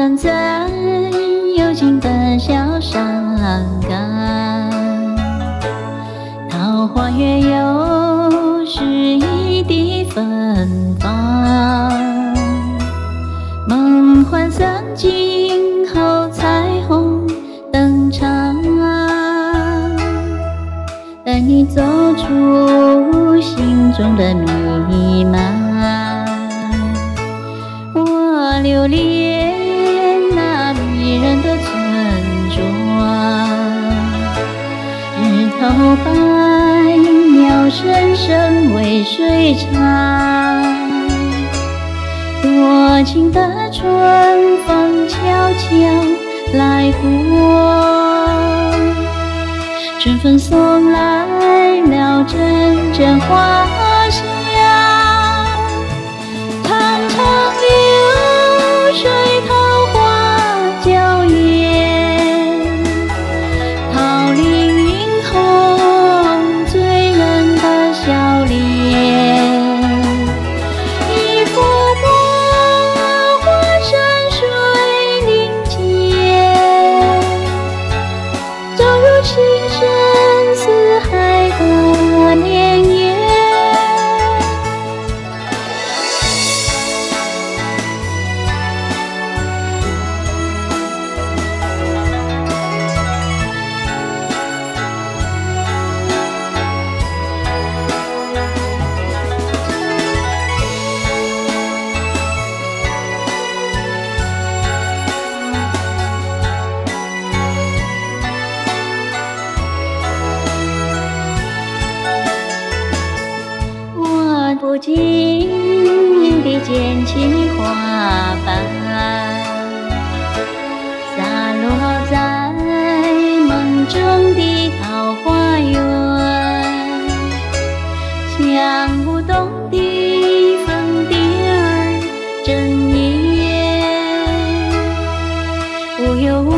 站在幽静的小山岗，桃花月又是一地芬芳。梦幻散尽后，彩虹登场，带你走出心中的迷茫。我留恋白，鸟声声为谁唱？多情的春风悄悄来过，春风送来了阵阵花我不禁地捡起花瓣，洒落在梦中的桃花源，像舞动的粉蝶儿睁眼，无忧无